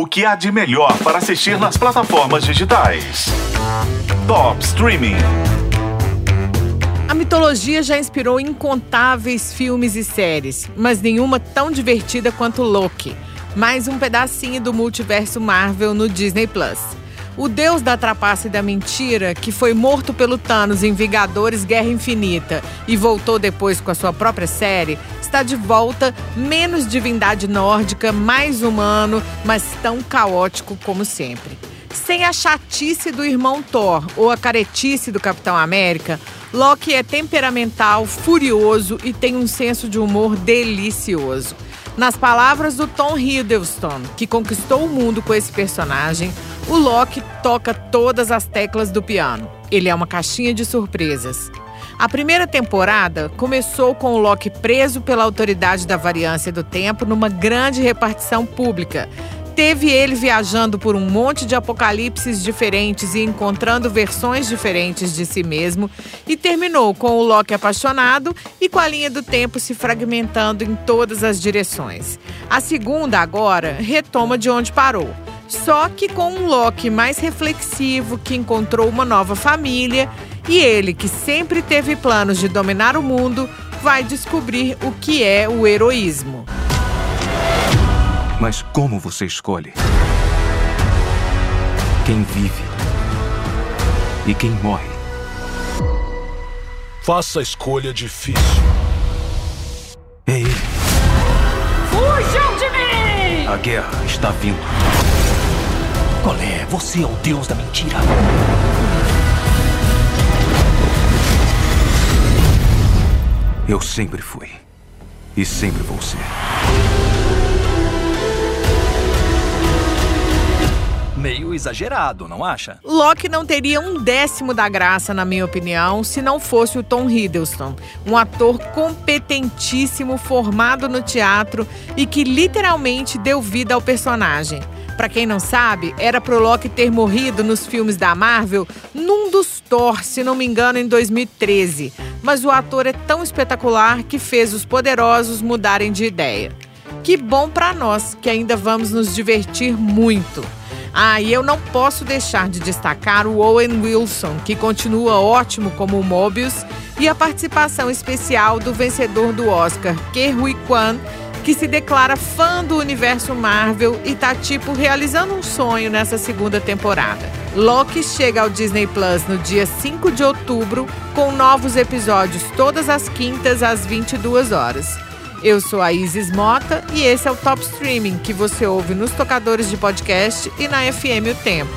O que há de melhor para assistir nas plataformas digitais? Top Streaming. A mitologia já inspirou incontáveis filmes e séries, mas nenhuma tão divertida quanto Loki. Mais um pedacinho do multiverso Marvel no Disney Plus. O deus da trapaça e da mentira, que foi morto pelo Thanos em Vingadores Guerra Infinita e voltou depois com a sua própria série, está de volta, menos divindade nórdica, mais humano, mas tão caótico como sempre. Sem a chatice do irmão Thor ou a caretice do Capitão América, Loki é temperamental, furioso e tem um senso de humor delicioso. Nas palavras do Tom Hiddleston, que conquistou o mundo com esse personagem, o Loki toca todas as teclas do piano. Ele é uma caixinha de surpresas. A primeira temporada começou com o Loki preso pela autoridade da variância do tempo numa grande repartição pública. Teve ele viajando por um monte de apocalipses diferentes e encontrando versões diferentes de si mesmo, e terminou com o Loki apaixonado e com a linha do tempo se fragmentando em todas as direções. A segunda, agora, retoma de onde parou só que com um Loki mais reflexivo que encontrou uma nova família e ele, que sempre teve planos de dominar o mundo, vai descobrir o que é o heroísmo. Mas como você escolhe? Quem vive e quem morre? Faça a escolha difícil. É ele. Fujam de mim! A guerra está vindo. Qual é? Você é o deus da mentira. Eu sempre fui. E sempre vou ser. Meio exagerado, não acha? Loki não teria um décimo da graça, na minha opinião, se não fosse o Tom Hiddleston, um ator competentíssimo, formado no teatro e que literalmente deu vida ao personagem. Para quem não sabe, era pro Loki ter morrido nos filmes da Marvel num dos Thor, se não me engano, em 2013. Mas o ator é tão espetacular que fez os poderosos mudarem de ideia. Que bom para nós, que ainda vamos nos divertir muito. Ah, e eu não posso deixar de destacar o Owen Wilson, que continua ótimo como o Mobius, e a participação especial do vencedor do Oscar, Ke Huy Quan, que se declara fã do universo Marvel e tá tipo realizando um sonho nessa segunda temporada. Loki chega ao Disney Plus no dia 5 de outubro, com novos episódios todas as quintas às 22 horas. Eu sou a Isis Mota e esse é o Top Streaming que você ouve nos tocadores de podcast e na FM O Tempo.